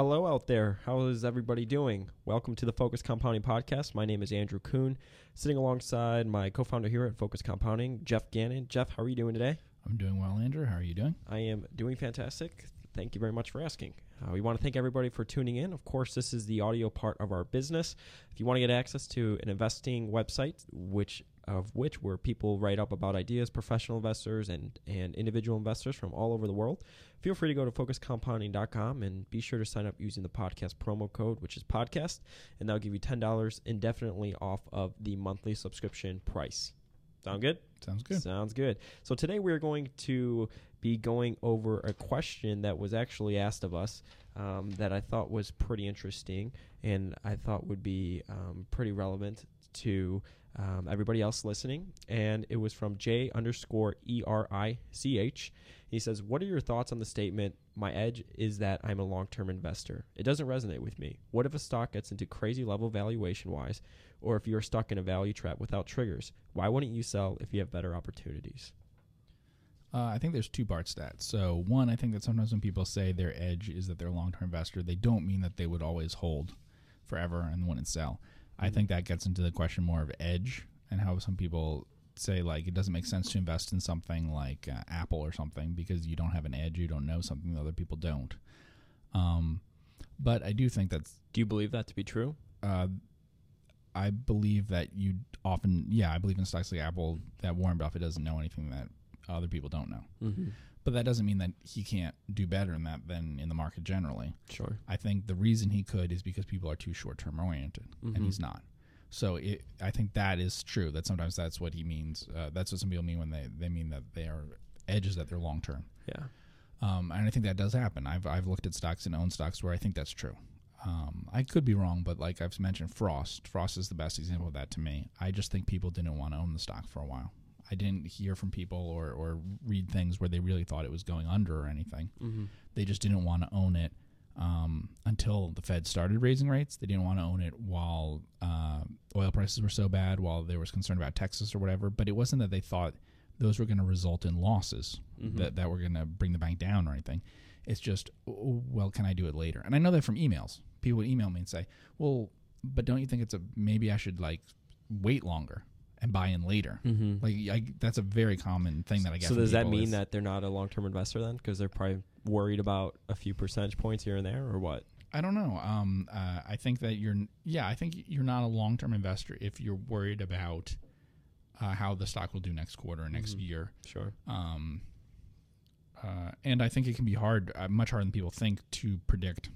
Hello out there. How is everybody doing? Welcome to the Focus Compounding Podcast. My name is Andrew Kuhn, sitting alongside my co-founder here at Focus Compounding, Geoff Gannon. Geoff, how are you doing today? I'm doing well, Andrew. How are you doing? I am doing fantastic. Thank you very much for asking. Uh, we want to thank everybody for tuning in. Of course, this is the audio part of our business. If you want to get access to an investing website, which of which where people write up about ideas, professional investors, and and individual investors from all over the world, feel free to go to focuscompounding.com and be sure to sign up using the podcast promo code, which is podcast, and that'll give you ten dollars indefinitely off of the monthly subscription price. Sound good? Sounds good. Sounds good. So today we're going to be going over a question that was actually asked of us um, that I thought was pretty interesting and I thought would be um, pretty relevant to um, everybody else listening. And it was from J underscore E R I C H. He says, What are your thoughts on the statement, My edge is that I'm a long term investor? It doesn't resonate with me. What if a stock gets into crazy level valuation wise, or if you're stuck in a value trap without triggers? Why wouldn't you sell if you have better opportunities? Uh, I think there's two parts to that. So, one, I think that sometimes when people say their edge is that they're a long term investor, they don't mean that they would always hold forever and wouldn't sell. I Mm-hmm. think that gets into the question more of edge and how some people say like it doesn't make sense to invest in something like uh, Apple or something because you don't have an edge, you don't know something that other people don't. Um, but I do think that's Do you believe that to be true? uh, I believe that you often, yeah, I believe in stocks like Apple that Warren Buffett doesn't know anything that other people don't know. Mm-hmm. But that doesn't mean that he can't do better in that than in the market generally. Sure. I think the reason he could is because people are too short term oriented, Mhm. and he's not. So it, I think that is true. That sometimes that's what he means. Uh, that's what some people mean when they, they mean that they are edges that they're long term. Yeah. Um, and I think that does happen. I've I've looked at stocks and owned stocks where I think that's true. Um, I could be wrong, but like I've mentioned, Frost. Frost is the best example of that to me. I just think people didn't want to own the stock for a while. I didn't hear from people or, or read things where they really thought it was going under or anything. Mm-hmm. They just didn't want to own it um, until the Fed started raising rates. They didn't want to own it while uh, oil prices were so bad, while there was concern about Texas or whatever. But it wasn't that they thought those were going to result in losses Mhm. that, that were going to bring the bank down or anything. It's just, well, can I do it later? And I know that from emails. People would email me and say, well, but don't you think it's a maybe I should like wait longer and buy in later? Mm-hmm. Like I, that's a very common thing that I get. So does that mean is- that they're not a long-term investor then? Because they're probably worried about a few percentage points here and there, or what? I don't know. Um, uh, I think that you're, yeah, I think you're not a long term investor if you're worried about uh, how the stock will do next quarter or next Mhm. year. Sure. Um, uh, and I think it can be hard, uh, much harder than people think, to predict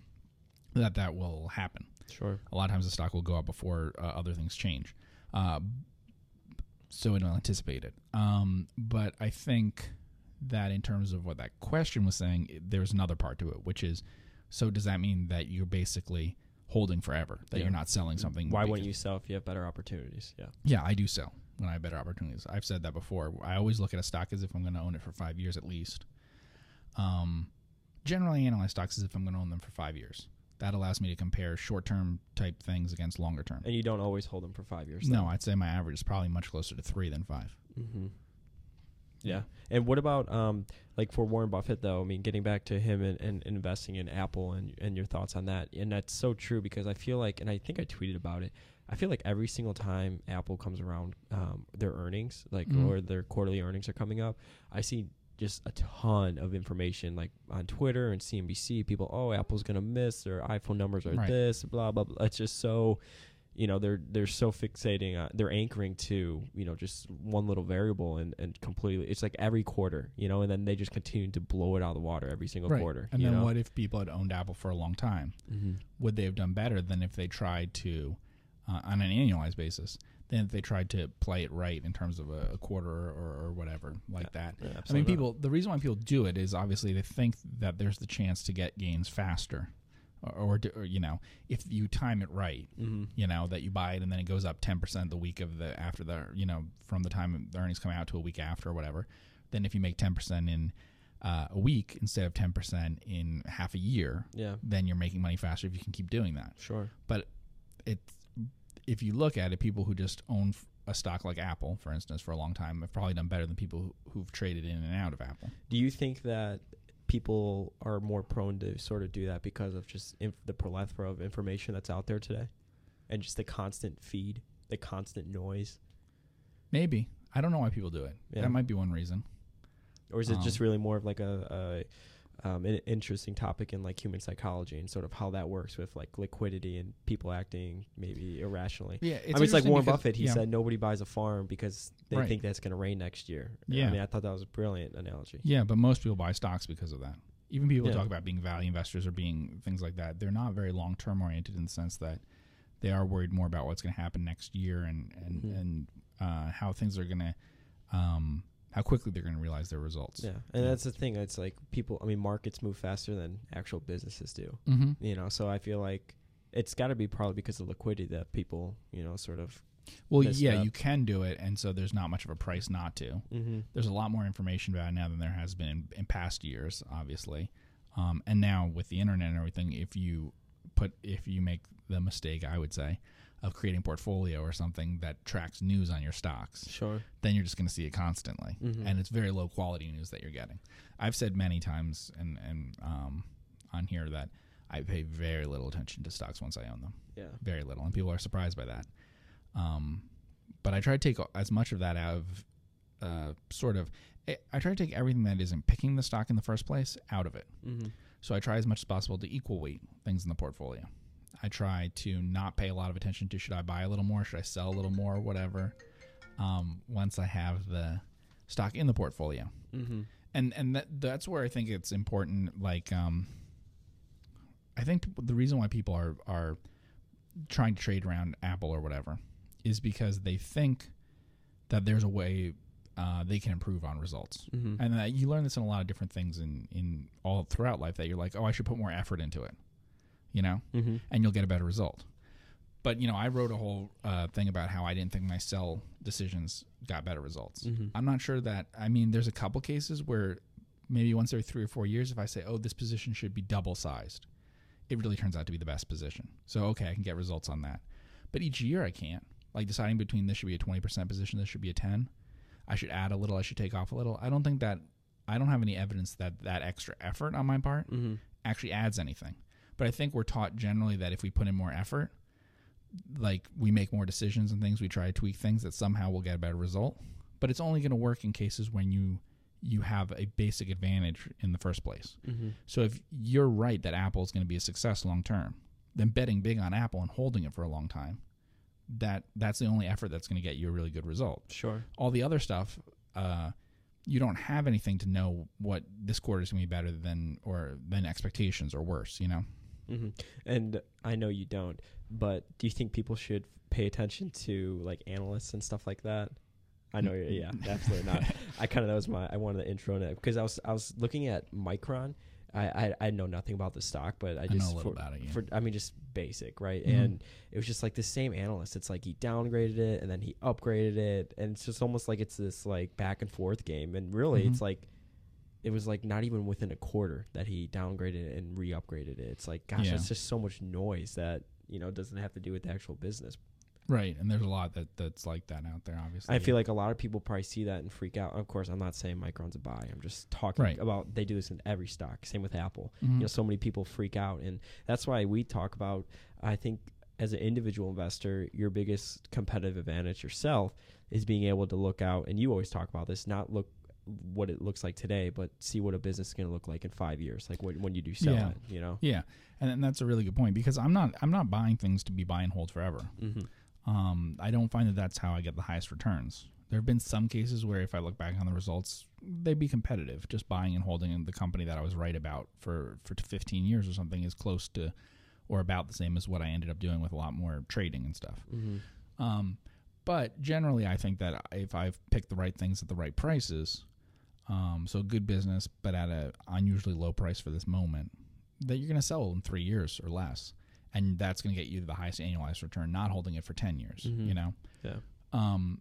that that will happen. Sure. A lot of times the stock will go up before uh, other things change. Uh, so we don't anticipate it. Um, but I think that in terms of what that question was saying, there's another part to it, which is so does that mean that you're basically holding forever, that Yeah. you're not selling something? Why wouldn't you sell if you have better opportunities? Yeah. Yeah, I do sell when I have better opportunities. I've said that before. I always look at a stock as if I'm going to own it for five years at least. Um, generally, I analyze stocks as if I'm going to own them for five years. That allows me to compare short term type things against longer term. And you don't always hold them for five years. No, I'd say my average is probably much closer to three than five. Mm-hmm. Yeah. And what about um like for Warren Buffett though? I mean, getting back to him and, and investing in Apple and and your thoughts on that. And that's so true because I feel like and I think I tweeted about it. I feel like every single time Apple comes around um their earnings, like Mhm. or their quarterly earnings are coming up, I see just a ton of information like on Twitter and CNBC, people, oh, Apple's gonna miss their iPhone numbers are Right. this, blah blah blah. It's just so you know they're they're so fixating uh, they're anchoring to you know just one little variable and and completely it's like every quarter you know and then they just continue to blow it out of the water every single quarter And then know? what if people had owned Apple for a long time? mm-hmm. Would they have done better than if they tried to, uh, on an annualized basis, than if they tried to play it right in terms of a, a quarter or, or whatever like that? Yeah, I mean, people. The reason why people do it is obviously they think that there's the chance to get gains faster, or, or, or you know, if you time it right, mm-hmm. you know, that you buy it and then it goes up ten percent the week of the after the you know from the time the earnings come out to a week after or whatever. Then if you make ten percent in uh, a week instead of ten percent in half a year, yeah then you're making money faster if you can keep doing that. sure But it's if you look at it, people who just own a stock like Apple, for instance, for a long time have probably done better than people who, who've traded in and out of Apple. do you think that people are more prone to sort of do that because of just inf- the plethora of information that's out there today, and just the constant feed, the constant noise, Maybe I don't know why people do it. Yeah. That might be one reason. or is it just Um, really more of like a, a um, an interesting topic in like human psychology and sort of how that works with like liquidity and people acting maybe irrationally. Yeah, I mean, it's like Warren Buffett. He yeah. said nobody buys a farm because they Right. think that's going to rain next year. Yeah. I mean, I thought that was a brilliant analogy. Yeah, but most people buy stocks because of that. Even people Yeah. talk about being value investors or being things like that. They're not very long term oriented in the sense that they are worried more about what's going to happen next year and and Mhm. and uh, how things are going to um, how quickly they're going to realize their results. Yeah, and Yeah. that's the thing. It's like people. I mean, markets move faster than actual businesses do. Mm-hmm. You know, so I feel like it's got to be probably because of liquidity that people, you know, sort of. Well, yeah, up. you can do it, and so there's not much of a price not to. Mm-hmm. There's a lot more information about it now than there has been in, in past years, obviously. Um, and now with the internet and everything, if you put if you make the mistake, I would say, of creating portfolio or something that tracks news on your stocks, Sure. then you're just going to see it constantly, Mhm. and it's very low quality news that you're getting. I've said many times and and um, on here that I pay very little attention to stocks once I own them Yeah. very little, and people are surprised by that. Um, but I try to take as much of that out of uh, sort of. I I try to take everything that isn't picking the stock in the first place out of it. Mm-hmm. So I try as much as possible to equal weight things in the portfolio. I try to not pay a lot of attention to should I buy a little more, should I sell a little more, whatever. Um, once I have the stock in the portfolio, Mm-hmm. and and that, that's where I think it's important. Like, um, I think the reason why people are are trying to trade around Apple or whatever is because they think that there's a way uh, they can improve on results, Mm-hmm. and that you learn this in a lot of different things in in all throughout life. That you're like, oh, I should put more effort into it, you know, mm-hmm. and you'll get a better result. But you know, I wrote a whole uh, thing about how I didn't think my sell decisions got better results. Mhm. I'm not sure that. I mean, there's a couple cases where maybe once every three or four years, if I say, "Oh, this position should be double sized," it really turns out to be the best position. So okay, I can get results on that. But each year, I can't. Like deciding between this should be a 20% position, this should be a 10. I should add a little, I should take off a little. I don't think that. I don't have any evidence that that extra effort on my part Mm-hmm. actually adds anything. But I think we're taught generally that if we put in more effort, like we make more decisions and things, we try to tweak things that somehow we'll get a better result. But it's only going to work in cases when you you have a basic advantage in the first place. Mm-hmm. So if you're right that Apple is going to be a success long term, then betting big on Apple and holding it for a long time, that that's the only effort that's going to get you a really good result Sure. all the other stuff, uh, you don't have anything to know what this quarter is going to be better than or than expectations or worse. You know, Mm-hmm. And I know you don't, but do you think people should pay attention to like analysts and stuff like that? I know, you're, yeah, absolutely not. I kind of that was my I wanted to intro it because I was I was looking at Micron. I, I I know nothing about the stock, but I I just know a little for, about it. Yeah. for I mean just basic, right? Mhm. And it was just like the same analyst. It's like he downgraded it and then he upgraded it, and it's just almost like it's this like back and forth game. And really, Mhm. it's like it was like not even within a quarter that he downgraded it and re-upgraded it. It's like gosh, Yeah. that's just so much noise that you know doesn't have to do with the actual business. right, and there's a lot that that's like that out there. Obviously, I feel like a lot of people probably see that and freak out. Of course, I'm not saying Micron's a buy. I'm just talking Right. about they do this in every stock. Same with Apple. Mhm. you know so many people freak out and that's why we talk about i think as an individual investor your biggest competitive advantage yourself is being able to look out and you always talk about this not look what it looks like today but see what a business is going to look like in five years like when, when you do sell Yeah. it you know yeah, and, and that's a really good point because I'm not I'm not buying things to be buy and hold forever. mm-hmm. Um, I don't find that that's how I get the highest returns. There have been some cases where if I look back on the results, they'd be competitive. Just buying and holding the company that I was right about for for 15 years or something is close to or about the same as what I ended up doing with a lot more trading and stuff. Mm-hmm. Um, but generally, I think that if I've picked the right things at the right prices, um, so good business, but at an unusually low price for this moment, that you're going to sell in three years or less, and that's going to get you the highest annualized return. Not holding it for ten years, Mhm. you know. Yeah. Um,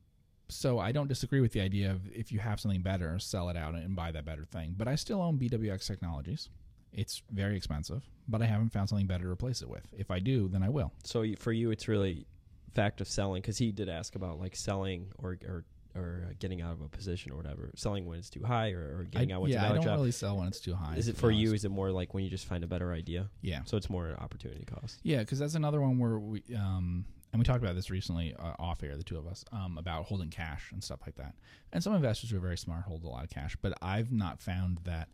so I don't disagree with the idea of if you have something better, sell it out and buy that better thing. But I still own BWX Technologies. It's very expensive, but I haven't found something better to replace it with. If I do, then I will. so for you it's really fact of selling because he did ask about like selling or, or or uh, getting out of a position or whatever, selling when it's too high or, or I, getting out when yeah, it's a I don't drop. really sell when it's too high. is it for you? Is it more like when you just find a better idea? Yeah, So it's more an opportunity cost. yeah, because that's another one where we um and we talked about this recently uh, off air, the two of us, um, about holding cash and stuff like that. And some investors who are very smart hold a lot of cash, but I've not found that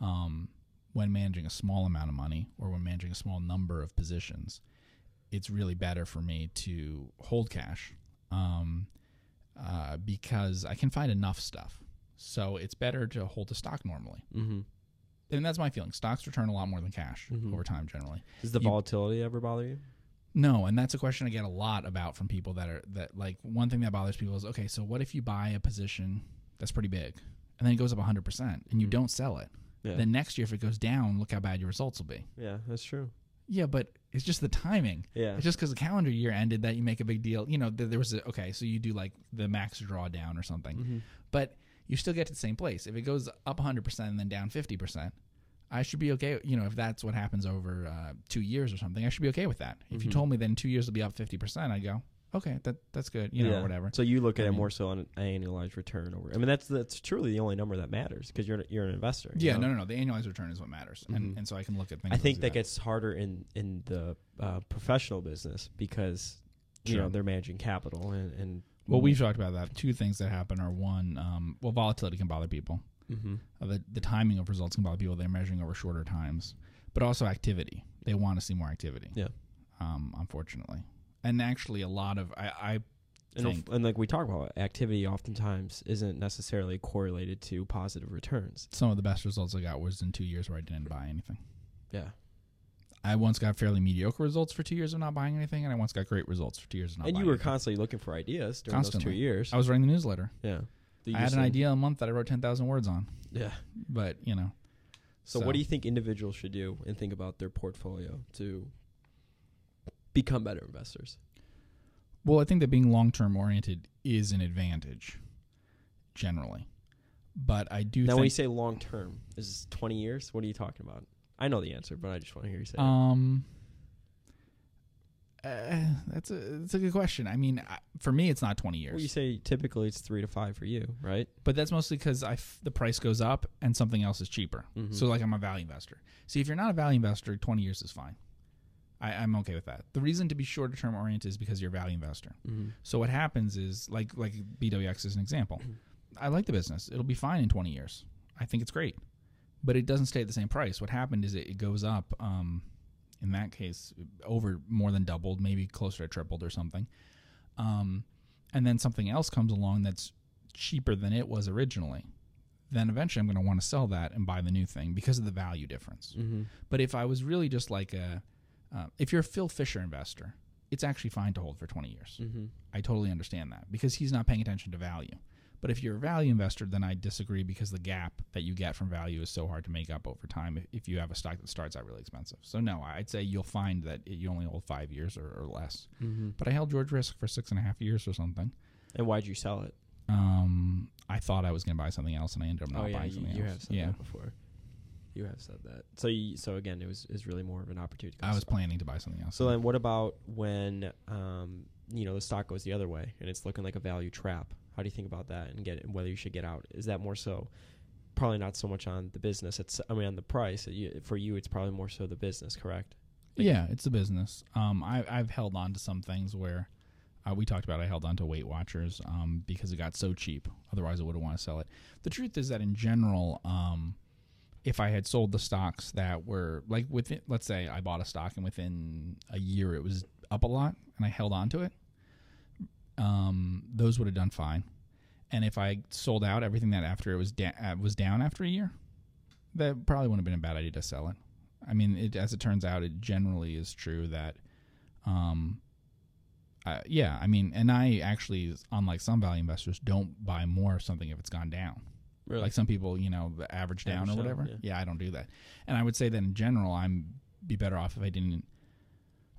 um, when managing a small amount of money or when managing a small number of positions, it's really better for me to hold cash um, uh, because I can find enough stuff. So it's better to hold a stock normally. Mm-hmm. And that's my feeling. Stocks return a lot more than cash Mhm. over time generally. Does the You- volatility ever bother you? No, and that's a question I get a lot about from people that are that like one thing that bothers people is okay, so what if you buy a position that's pretty big and then it goes up 100% and you Mhm. don't sell it? Yeah. Then next year if it goes down, look how bad your results will be. yeah, that's true. Yeah, but it's just the timing. Yeah. It's just because the calendar year ended that you make a big deal. You know, th- there was a, okay, so you do like the max drawdown or something, Mm-hmm. but you still get to the same place. If it goes up 100% and then down 50%, I should be okay. You know, if that's what happens over uh, two years or something, I should be okay with that. If you Mhm. told me then two years it'll be up 50%, I'd go, okay, that that's good, you know, yeah. or whatever. So you look at I it mean- more so on an annualized return over. I mean, that's that's truly the only number that matters because you're you're an investor. Yeah, know? no, no, no. The annualized return is what matters, and Mhm. and so I can look at things. I think like that gets harder in in the uh, professional business because you Sure. know they're managing capital and, and Well, we've talked about that. Two things that happen are one, um, well, volatility can bother people. Mhm. Uh, the the timing of results can bother people. They're measuring over shorter times, but also activity. They want to see more activity. Yeah. Um, unfortunately, and actually, a lot of I, I and, if- and like we talk about, activity oftentimes isn't necessarily correlated to positive returns. some of the best results I got was in two years where I didn't buy anything. Yeah, I once got fairly mediocre results for two years of not buying anything, and I once got great results for two years of not and you were anything. constantly looking for ideas during those two years. I was writing the newsletter. yeah, you I had an idea a month that I wrote ten thousand words on, Yeah. but you know. So, what do you think individuals should do and think about their portfolio to become better investors? Well, I think that being long term oriented is an advantage, generally. But I do now, think when you say long term, is this twenty years? What are you talking about? I know the answer, but I just want to hear you say. it. um uh, that's a that's a good question. I mean, I, for me, it's not twenty years, Well, you say typically it's three to five for you, right? but that's mostly because I f- the price goes up and something else is cheaper. Mhm. So, like, I'm a value investor. See, if you're not a value investor, twenty years is fine. I, I'm okay with that. The reason to be shorter term oriented is because you're a value investor. Mm-hmm. So what happens is like like BWX is an example. Mm-hmm. I like the business. It'll be fine in 20 years. I think it's great. But it doesn't stay at the same price. What happened is it, it goes up um, in that case over more than doubled, maybe closer to tripled or something. Um, and then something else comes along that's cheaper than it was originally. Then eventually I'm going to want to sell that and buy the new thing because of the value difference. Mm-hmm. But if I was really just like a, uh, if you're a Phil Fisher investor, it's actually fine to hold for 20 years. Mm-hmm. I totally understand that because he's not paying attention to value. But if you're a value investor, then I disagree because the gap that you get from value is so hard to make up over time if, if you have a stock that starts out really expensive. So, no, I'd say you'll find that it, you only hold five years or, or less. Mm-hmm. But I held George Risk for six and a half years or something. And why'd you sell it? Um, I thought I was going to buy something else and I ended up not oh yeah, buying something you else. have said yeah. before. You have said that. So you, so again, it was is really more of an opportunity. I was planning to buy something else. So then, what about when um, you know the stock goes the other way and it's looking like a value trap? How do you think about that and get and whether you should get out? Is that more so? Probably not so much on the business. It's I mean on the price. You- For you, it's probably more so the business, correct? Yeah, it's a business. Um, I, I've held on to some things where uh, we talked about. I held on to Weight Watchers um, because it got so cheap. Otherwise, I would have want to sell it. The truth is that in general, um, if I had sold the stocks that were like within, let's say I bought a stock and within a year it was up a lot, and I held on to it, um, those would have done fine. And if I sold out everything that after it was da- uh, was down after a year, that probably wouldn't have been a bad idea to sell it. I mean, it, as it turns out, it generally is true that, um, uh, yeah, I mean, and I actually, unlike some value investors, don't buy more of something if it's gone down. Really? Like some people, you know, the average down Average or down, whatever. yeah. Yeah. I don't do that. And I would say that in general, I'm be better off if I didn't.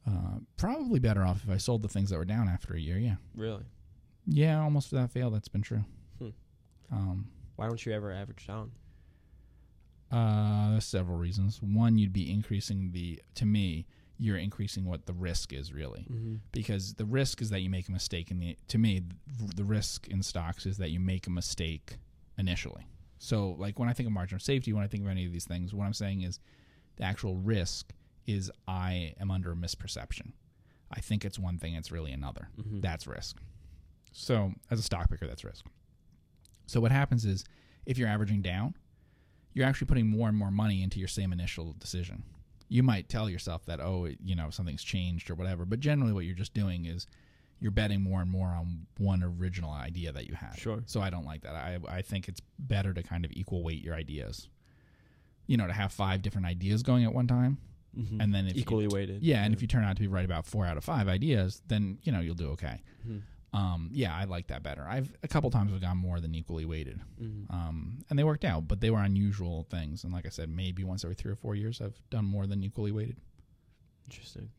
Uh, probably better off if I sold the things that were down after a year. Yeah. really? Yeah, almost without fail, that's been true. Hmm. Um, Why don't you ever average down? Uh, there's several reasons. One, you'd be increasing the. To me, you're increasing what the risk is really Mm-hmm. because the risk is that you make a mistake in the to me the risk in stocks is that you make a mistake initially. So like when i think of margin of safety when i think of any of these things what i'm saying is the actual risk is i am under a misperception. I think it's one thing it's really another. Mm-hmm. that's risk. So as a stock picker that's risk. So what happens is if you're averaging down you're actually putting more and more money into your same initial decision. You might tell yourself that oh you know something's changed or whatever but generally what you're just doing is you're betting more and more on one original idea that you had Sure. so i don't like that i i think it's better to kind of equal weight your ideas you know to have five different ideas going at one time Mm-hmm. and then if you equally t- weighted. yeah and if you turn out to be right about four out of five ideas then you know you'll do okay Mhm. um yeah i like that better i've a couple times i've gone more than equally weighted Mhm. um, and they worked out, but they were unusual things. And like I said, maybe once every three or four years, I've done more than equally weighted. Interesting.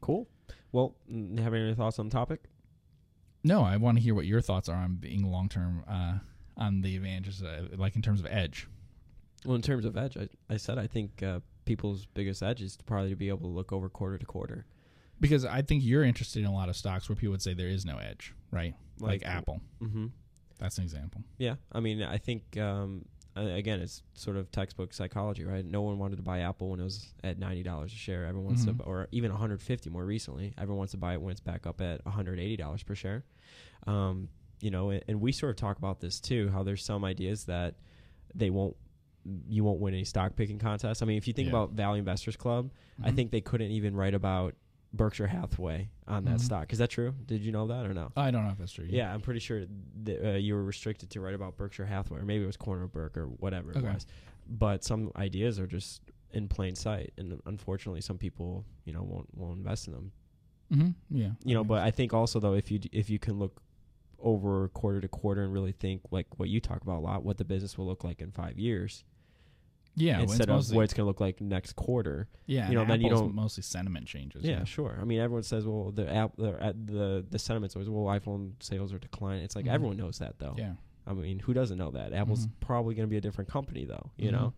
Cool. Well, have any thoughts on the topic? No, I want to hear what your thoughts are on being long term, uh, on the advantages, uh, like in terms of edge. Well, in terms of edge, I, I said I think uh, people's biggest edge is to probably to be able to look over quarter to quarter. Because I think you're interested in a lot of stocks where people would say there is no edge, right? Like, Like- Apple. Mm-hmm. That's an example. Yeah, I mean, I think um, again, it's sort of textbook psychology, right? No one wanted to buy Apple when it was at ninety dollars a share. Everyone wants Mhm. to, or even one hundred fifty more recently. Everyone wants to buy it when it's back up at one hundred eighty dollars per share. Um, you know, and, and we sort of talk about this too. How there's some ideas that they won't, you won't win any stock picking contests. I mean, if you think Yeah. about Value Investors Club, I Mhm. think they couldn't even write about Berkshire Hathaway on that Mhm. stock. Is that true? Did you know that or no? I don't know if that's true. Yeah, I'm pretty sure that, uh, you were restricted to write about Berkshire Hathaway, or maybe it was Corner Berk or whatever it was. But some ideas are just in plain sight, and unfortunately, some people, you know, won't won't invest in them. hmm Yeah. You know, but I think also though, if you d- if you can look over quarter to quarter and really think like what you talk about a lot, what the business will look like in five years, yeah, instead of mostly- what it's going to look like next quarter. yeah, you know, and then you don't- mostly sentiment changes. Yeah, sure. I mean, everyone says, well, the app, the uh, the the sentiments always, well, iPhone sales are declining. It's like Mhm. everyone knows that though. Yeah. I mean, who doesn't know that? Apple's Mhm. probably going to be a different company, though, you Mhm. know,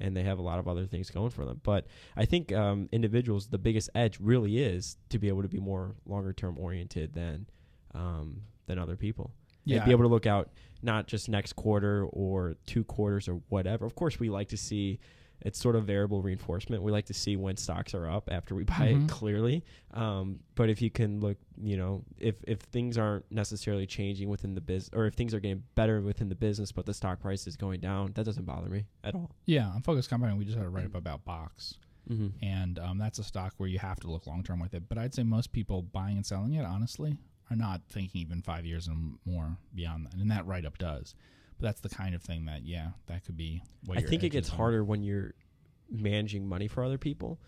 and they have a lot of other things going for them. But I think um, individuals, the biggest edge really is to be able to be more longer term oriented than um, than other people. Yeah. and be able to look out not just next quarter or two quarters or whatever. Of course, we like to see. It's sort of variable reinforcement. We like to see when stocks are up after we buy Mhm. it clearly. Um, but if you can look, you know, if if things aren't necessarily changing within the business, or if things are getting better within the business, but the stock price is going down, that doesn't bother me at all. yeah, I'm focused on Focus Compounding, we just had a write up about Box. Mm-hmm. and um, that's a stock where you have to look long term with it. But I'd say most people buying and selling it, honestly, are not thinking even five years and more beyond that. And that write up does. But that's the kind of thing that, yeah, that could be. What I think it gets harder when you're managing money for other people.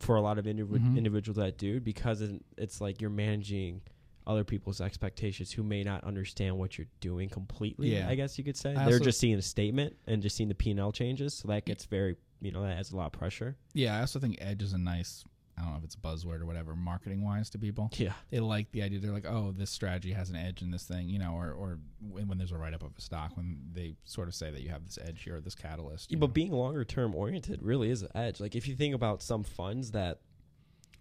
For a lot of indiv- Mhm. individuals that do, because it's like you're managing other people's expectations who may not understand what you're doing completely. Yeah. I guess you could say I they're just seeing a statement and just seeing the P and L changes, so that gets very you know that adds a lot of pressure. Yeah, I also think edge is a nice. I don't know if it's a buzzword or whatever, marketing wise to people. Yeah, They like the idea. They're like, oh, this strategy has an edge in this thing, you know, or, or when, when there's a write up of a stock, when they sort of say that you have this edge here or this catalyst. you but know. being longer term oriented really is an edge. Like if you think about some funds that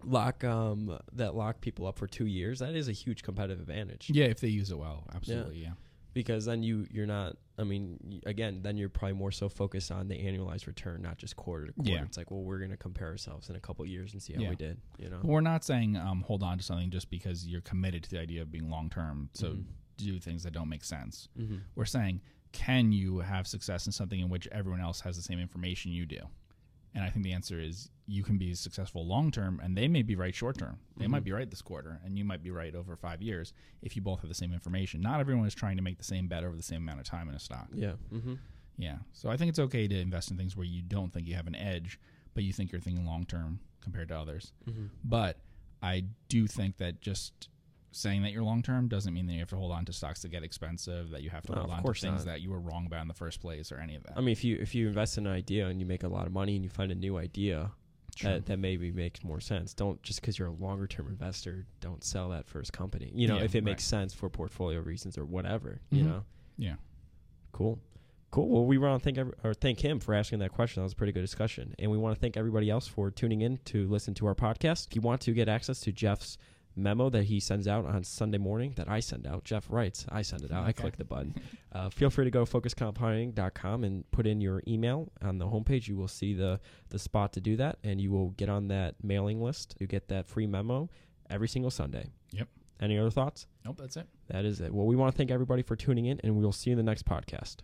lock um that lock people up for two years, that is a huge competitive advantage. yeah, if they use it well, absolutely, yeah. Because then you you're not i mean again then you're probably more so focused on the annualized return not just quarter to quarter Yeah. it's like well we're going to compare ourselves in a couple years and see how Yeah. we did you know we're not saying um, hold on to something just because you're committed to the idea of being long term. So Mhm. do things that don't make sense. mm-hmm. We're saying, can you have success in something in which everyone else has the same information you do? And I think the answer is you can be successful long term, and they may be right short term. They might Mhm. be right this quarter, and you might be right over five years if you both have the same information. Not everyone is trying to make the same bet over the same amount of time in a stock. yeah mm-hmm. Yeah. So I think it's okay to invest in things where you don't think you have an edge, but you think you're thinking long term compared to others. Mm-hmm. But I do think that just saying that you're long term doesn't mean that you have to hold on to stocks that get expensive, that you have to No, hold on to things not. that you were wrong about in the first place or any of that. i mean if you if you invest in an idea and you make a lot of money and you find a new idea True. that, that maybe makes more sense don't just because you're a longer term investor don't sell that first company you know Yeah, if it right. makes sense for portfolio reasons or whatever you Mhm. know Yeah. cool Cool. Well, we want to thank every, or thank him for asking that question. That was a pretty good discussion, and we want to thank everybody else for tuning in to listen to our podcast. If you want to get access to Geoff's memo that he sends out on Sunday morning, that I send out, Geoff writes, I send it out. I click the button. uh, feel free to go to focuscompounding.com and put in your email on the homepage. You will see the the spot to do that, and you will get on that mailing list. You get that free memo every single Sunday. Yep. Any other thoughts? Nope, that's it. That is it. Well, we want to thank everybody for tuning in, and we will see you in the next podcast.